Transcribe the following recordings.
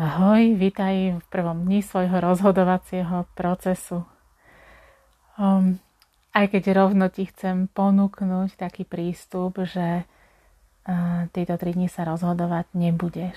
Ahoj, vítaj v prvom dni svojho rozhodovacieho procesu. Um, aj keď rovno ti chcem ponúknuť taký prístup, že uh, tieto tri dni sa rozhodovať nebudeš.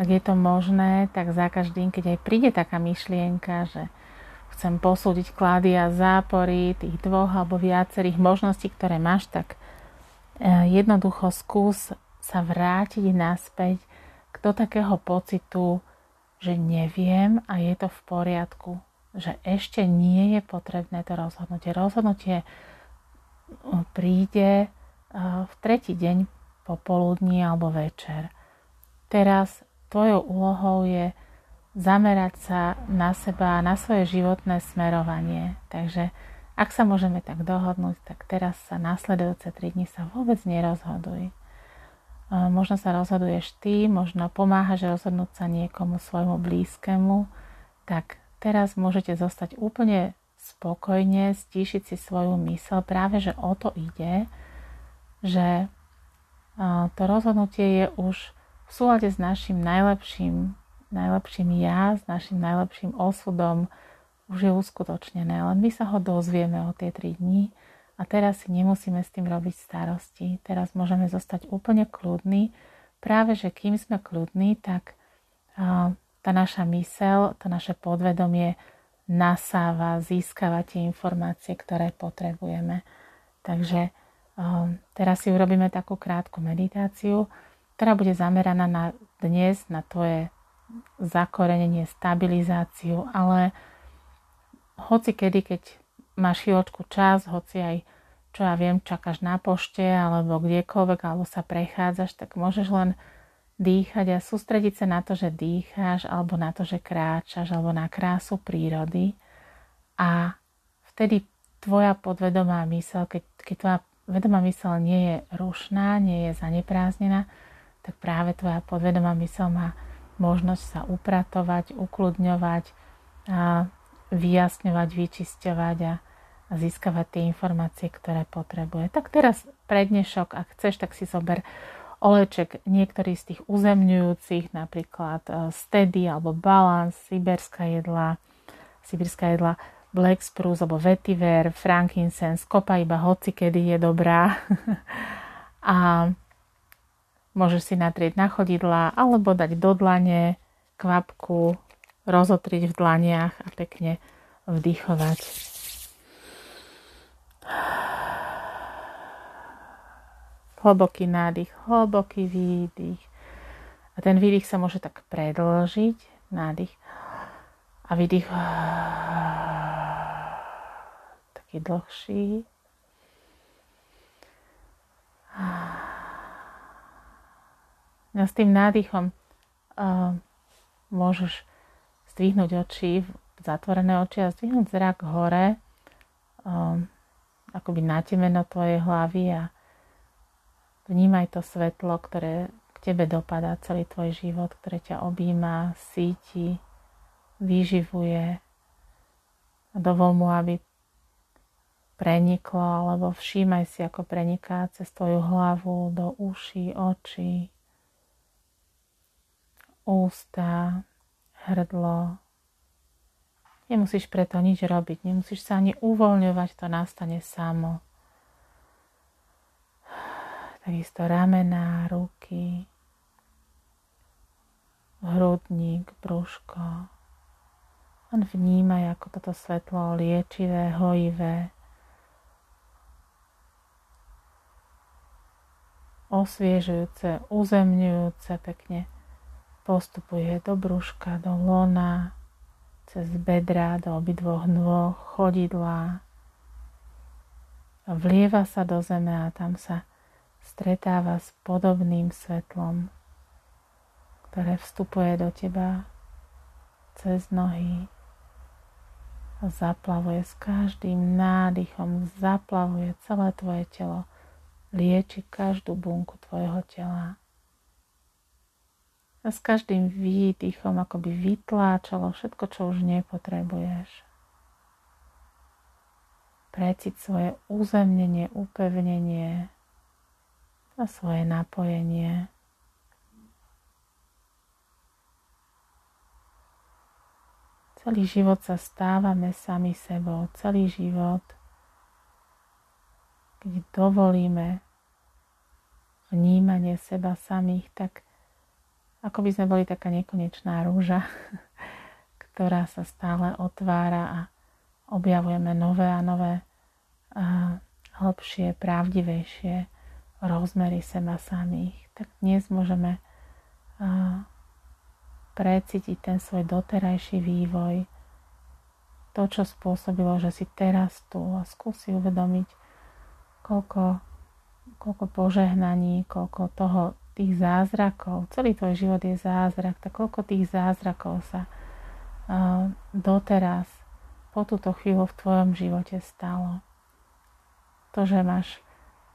Ak je to možné, tak za každým, keď aj príde taká myšlienka, že chcem posúdiť klady a zápory tých dvoch alebo viacerých možností, ktoré máš, tak uh, jednoducho skús sa vrátiť naspäť do takého pocitu, že neviem a je to v poriadku, že ešte nie je potrebné to rozhodnutie. Rozhodnutie príde v tretí deň popoludní alebo večer. Teraz tvojou úlohou je zamerať sa na seba, na svoje životné smerovanie. Takže ak sa môžeme tak dohodnúť, tak teraz sa nasledujúce 3 dni sa vôbec nerozhoduj. Možno sa rozhoduješ ty, možno pomáhaš rozhodnúť sa niekomu svojmu blízkemu, tak teraz môžete zostať úplne spokojne, stíšiť si svoju mysel. Práve, že o to ide, že to rozhodnutie je už v súlade s našim najlepším, najlepším ja, s našim najlepším osudom, už je uskutočnené. Len my sa ho dozvieme o tie tri dni a teraz si nemusíme s tým robiť starosti. Teraz môžeme zostať úplne kľudní. Práve, že kým sme kľudní, tak tá naša mysel, to naše podvedomie nasáva, získava tie informácie, ktoré potrebujeme. Takže teraz si urobíme takú krátku meditáciu, ktorá bude zameraná na dnes, na tvoje zakorenenie, stabilizáciu, ale hoci kedy, keď máš chvíľočku čas, hoci aj čo ja viem, čakáš na pošte alebo kdekoľvek, alebo sa prechádzaš, tak môžeš len dýchať a sústrediť sa na to, že dýcháš, alebo na to, že kráčaš, alebo na krásu prírody. A vtedy tvoja podvedomá mysel, keď, keď tvoja vedomá mysel nie je rušná, nie je zanepráznená, tak práve tvoja podvedomá mysel má možnosť sa upratovať, ukludňovať, a vyjasňovať, vyčisťovať a a získavať tie informácie, ktoré potrebuje. Tak teraz pre ak chceš, tak si zober oleček niektorý z tých uzemňujúcich, napríklad e, Steady alebo Balance, Siberská jedla, Siberská jedla, Black Spruce alebo Vetiver, Frankincense, kopa iba hoci kedy je dobrá. a môžeš si natrieť na chodidla alebo dať do dlane kvapku, rozotriť v dlaniach a pekne vdychovať. Hlboký nádych, hlboký výdych. A ten výdych sa môže tak predlžiť, nádych a výdych taký dlhší. A s tým nádychom uh, môžeš zdvihnúť oči, zatvorené oči a zdvihnúť zrak hore, um, akoby natemeno tvojej hlavy a Vnímaj to svetlo, ktoré k tebe dopadá celý tvoj život, ktoré ťa objíma, síti, vyživuje. A dovol mu, aby preniklo, alebo všímaj si, ako preniká cez tvoju hlavu do uší, očí, ústa, hrdlo. Nemusíš preto nič robiť, nemusíš sa ani uvoľňovať, to nastane samo takisto ramená, ruky, hrudník, brúško. Len vnímaj, ako toto svetlo liečivé, hojivé, osviežujúce, uzemňujúce pekne postupuje do brúška, do lona, cez bedra, do obidvoch nôh, chodidla. Vlieva sa do zeme a tam sa stretáva s podobným svetlom, ktoré vstupuje do teba cez nohy a zaplavuje s každým nádychom, zaplavuje celé tvoje telo, lieči každú bunku tvojho tela. A s každým výdychom akoby vytláčalo všetko, čo už nepotrebuješ. Precit svoje uzemnenie, upevnenie, a svoje napojenie. Celý život sa stávame sami sebou. Celý život, keď dovolíme vnímanie seba samých, tak ako by sme boli taká nekonečná rúža, ktorá sa stále otvára a objavujeme nové a nové a hlbšie, pravdivejšie rozmery seba samých. Tak dnes môžeme precítiť ten svoj doterajší vývoj, to, čo spôsobilo, že si teraz tu a skúsi uvedomiť, koľko, koľko požehnaní, koľko toho tých zázrakov, celý tvoj život je zázrak, tak koľko tých zázrakov sa uh, doteraz po túto chvíľu v tvojom živote stalo. To, že máš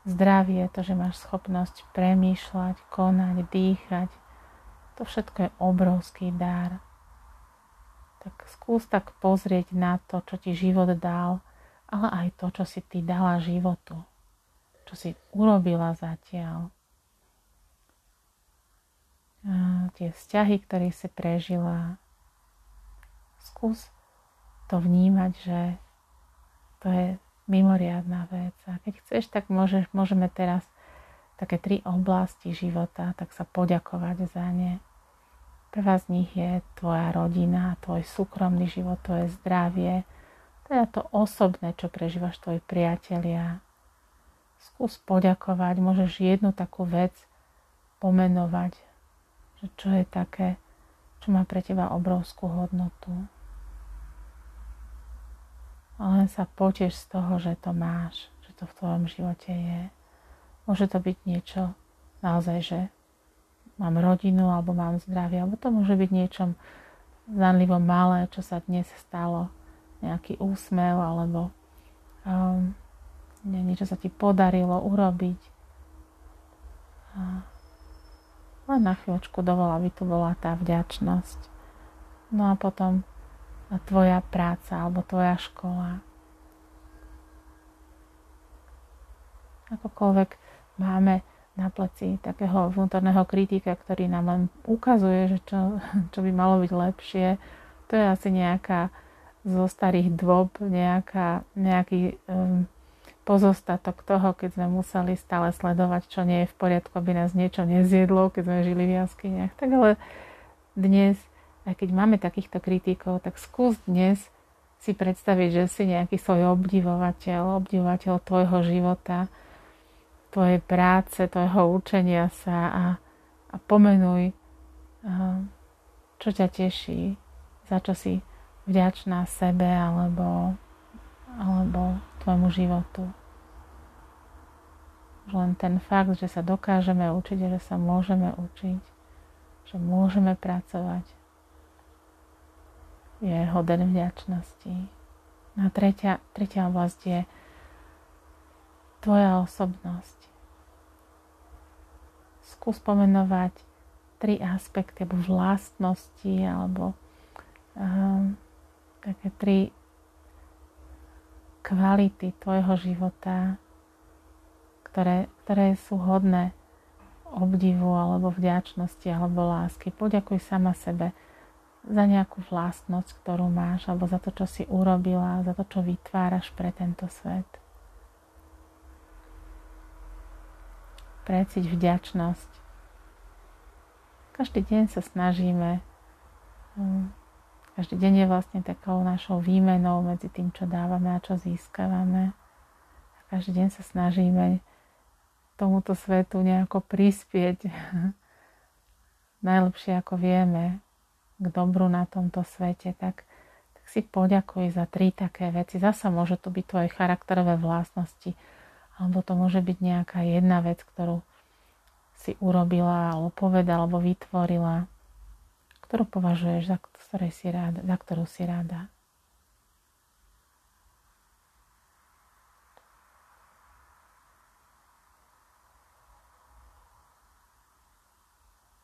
zdravie, to, že máš schopnosť premýšľať, konať, dýchať, to všetko je obrovský dar. Tak skús tak pozrieť na to, čo ti život dal, ale aj to, čo si ty dala životu. Čo si urobila zatiaľ. Tie vzťahy, ktoré si prežila. Skús to vnímať, že to je mimoriadná vec. A keď chceš, tak môže, môžeme teraz také tri oblasti života, tak sa poďakovať za ne. Prvá z nich je tvoja rodina, tvoj súkromný život, tvoje zdravie, teda to osobné, čo prežívaš tvoji priatelia. Skús poďakovať, môžeš jednu takú vec pomenovať, čo je také, čo má pre teba obrovskú hodnotu. A len sa poteš z toho, že to máš, že to v tvojom živote je. Môže to byť niečo naozaj, že mám rodinu alebo mám zdravie, alebo to môže byť niečom zanlivo malé, čo sa dnes stalo, nejaký úsmev alebo um, niečo sa ti podarilo urobiť. A len na chvíľočku dovol, aby tu bola tá vďačnosť. No a potom tvoja práca alebo tvoja škola. Akokoľvek máme na pleci takého vnútorného kritika, ktorý nám len ukazuje, že čo, čo by malo byť lepšie. To je asi nejaká zo starých dôb, nejaká, nejaký um, pozostatok toho, keď sme museli stále sledovať, čo nie je v poriadku, aby nás niečo nezjedlo, keď sme žili v jaskyniach. Tak ale dnes, aj keď máme takýchto kritikov, tak skús dnes si predstaviť, že si nejaký svoj obdivovateľ, obdivovateľ tvojho života, tvojej práce, tvojho učenia sa a, a pomenuj, čo ťa teší, za čo si vďačná sebe alebo, alebo tvojmu životu. Len ten fakt, že sa dokážeme učiť, že sa môžeme učiť, že môžeme pracovať, je hoden vďačnosti. A tretia, tretia oblasť je tvoja osobnosť. Skús pomenovať tri aspekty alebo vlastnosti alebo um, také tri kvality tvojho života, ktoré, ktoré sú hodné obdivu alebo vďačnosti alebo lásky. Poďakuj sama sebe za nejakú vlastnosť, ktorú máš, alebo za to, čo si urobila, za to, čo vytváraš pre tento svet. preciť vďačnosť. Každý deň sa snažíme, hm, každý deň je vlastne takou našou výmenou medzi tým, čo dávame a čo získavame. A každý deň sa snažíme tomuto svetu nejako prispieť najlepšie ako vieme k dobru na tomto svete, tak, tak si poďakuj za tri také veci. Zasa môže to byť tvoje charakterové vlastnosti, alebo to môže byť nejaká jedna vec, ktorú si urobila, alebo povedala, alebo vytvorila, ktorú považuješ za, ktorej si ráda, za ktorú si ráda.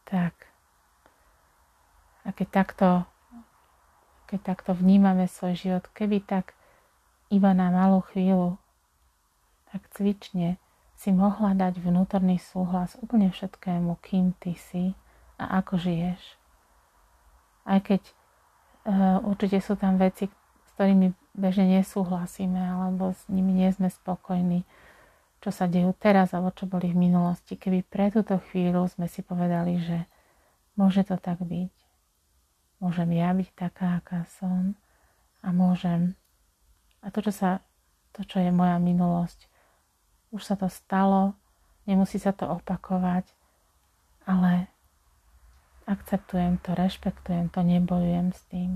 Tak. A keď takto, keď takto vnímame svoj život, keby tak iba na malú chvíľu tak cvične si mohla dať vnútorný súhlas úplne všetkému, kým ty si a ako žiješ. Aj keď určite sú tam veci, s ktorými bežne nesúhlasíme alebo s nimi nie sme spokojní, čo sa dejú teraz alebo čo boli v minulosti. Keby pre túto chvíľu sme si povedali, že môže to tak byť, môžem ja byť taká, aká som a môžem a to, čo sa, to, čo je moja minulosť, už sa to stalo, nemusí sa to opakovať, ale akceptujem to, rešpektujem to, nebojujem s tým.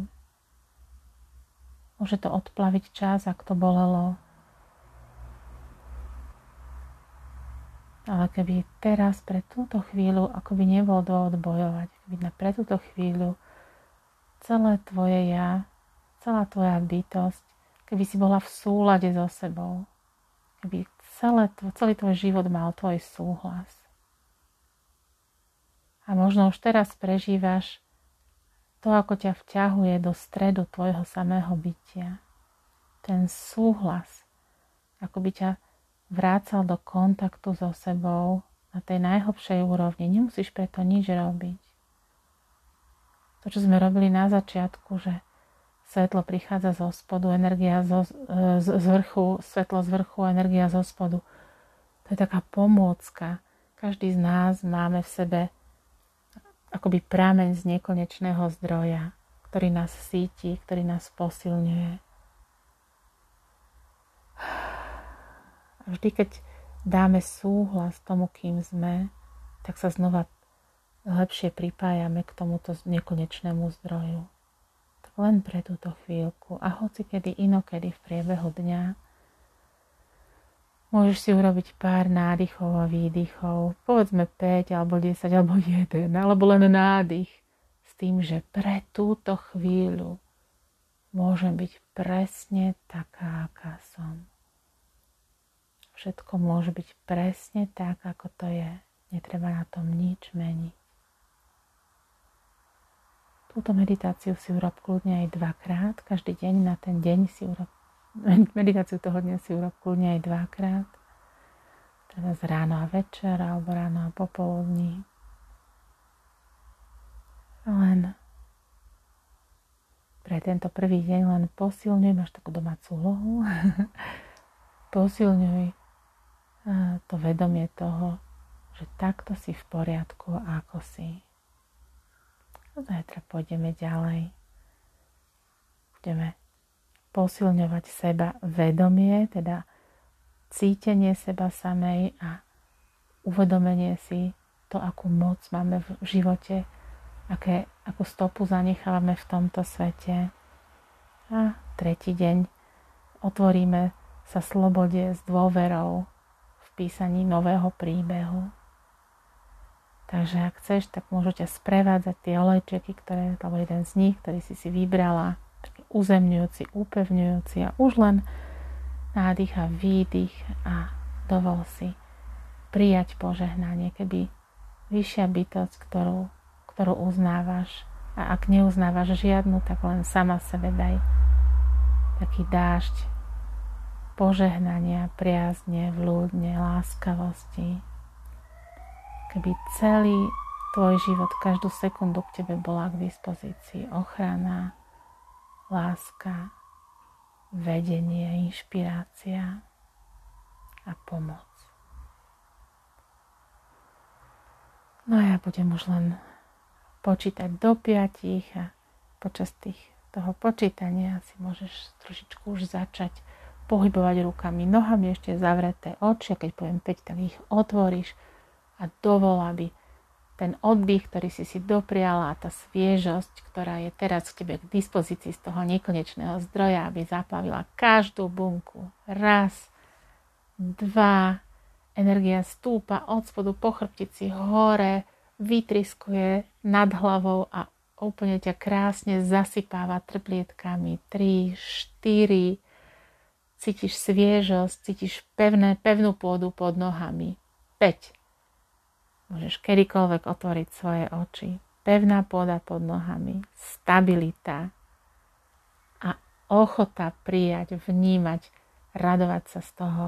Môže to odplaviť čas, ak to bolelo. Ale keby teraz pre túto chvíľu ako by nebol dôvod bojovať, keby na pre túto chvíľu celé tvoje ja, celá tvoja bytosť, keby si bola v súlade so sebou, keby celé, celý tvoj život mal tvoj súhlas. A možno už teraz prežívaš to, ako ťa vťahuje do stredu tvojho samého bytia. Ten súhlas, ako by ťa vrácal do kontaktu so sebou na tej najhlbšej úrovni. Nemusíš preto nič robiť. To, čo sme robili na začiatku, že svetlo prichádza zo spodu, energia zo, z, z vrchu, svetlo z vrchu, energia zo spodu. To je taká pomôcka. Každý z nás máme v sebe akoby prámeň z nekonečného zdroja, ktorý nás síti, ktorý nás posilňuje. A vždy, keď dáme súhlas tomu, kým sme, tak sa znova lepšie pripájame k tomuto nekonečnému zdroju. Tak len pre túto chvíľku a hoci kedy inokedy v priebehu dňa Môžeš si urobiť pár nádychov a výdychov, povedzme 5 alebo 10 alebo 1, alebo len nádych s tým, že pre túto chvíľu môžem byť presne taká, aká som. Všetko môže byť presne tak, ako to je. Netreba na tom nič meniť. Túto meditáciu si urob kľudne aj dvakrát. Každý deň na ten deň si urob meditáciu toho dňa si urob kľudne aj dvakrát. Teda z ráno a večer, alebo ráno a popoludní. Len pre tento prvý deň len posilňuj, máš takú domácu úlohu, posilňuj to vedomie toho, že takto si v poriadku, ako si. Zajtra pôjdeme ďalej. Budeme posilňovať seba vedomie, teda cítenie seba samej a uvedomenie si to, akú moc máme v živote, aké, akú stopu zanechávame v tomto svete. A tretí deň otvoríme sa slobode s dôverou v písaní nového príbehu. Takže ak chceš, tak môžu ťa sprevádzať tie olejčeky, ktoré, alebo jeden z nich, ktorý si si vybrala uzemňujúci, upevňujúci a už len nádych a výdych a dovol si prijať požehnanie, keby vyššia bytosť, ktorú, ktorú uznávaš a ak neuznávaš žiadnu, tak len sama sebe daj taký dážď požehnania, priazne, vľúdne, láskavosti. Keby celý tvoj život, každú sekundu k tebe bola k dispozícii ochrana, láska, vedenie, inšpirácia a pomoc. No a ja budem už len počítať do piatich a počas tých, toho počítania si môžeš trošičku už začať pohybovať rukami, nohami ešte zavreté oči a keď poviem 5, tak ich otvoríš a dovol, aby ten oddych, ktorý si si dopriala a tá sviežosť, ktorá je teraz k tebe k dispozícii z toho nekonečného zdroja, aby zaplavila každú bunku. Raz, dva, energia stúpa od spodu po chrbtici hore, vytriskuje nad hlavou a úplne ťa krásne zasypáva trplietkami. 3, 4, cítiš sviežosť, cítiš pevné, pevnú pôdu pod nohami. 5. Môžeš kedykoľvek otvoriť svoje oči. Pevná pôda pod nohami, stabilita a ochota prijať, vnímať, radovať sa z toho,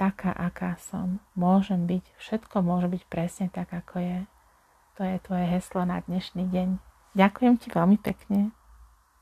taká, aká som. Môžem byť, všetko môže byť presne tak, ako je. To je tvoje heslo na dnešný deň. Ďakujem ti veľmi pekne.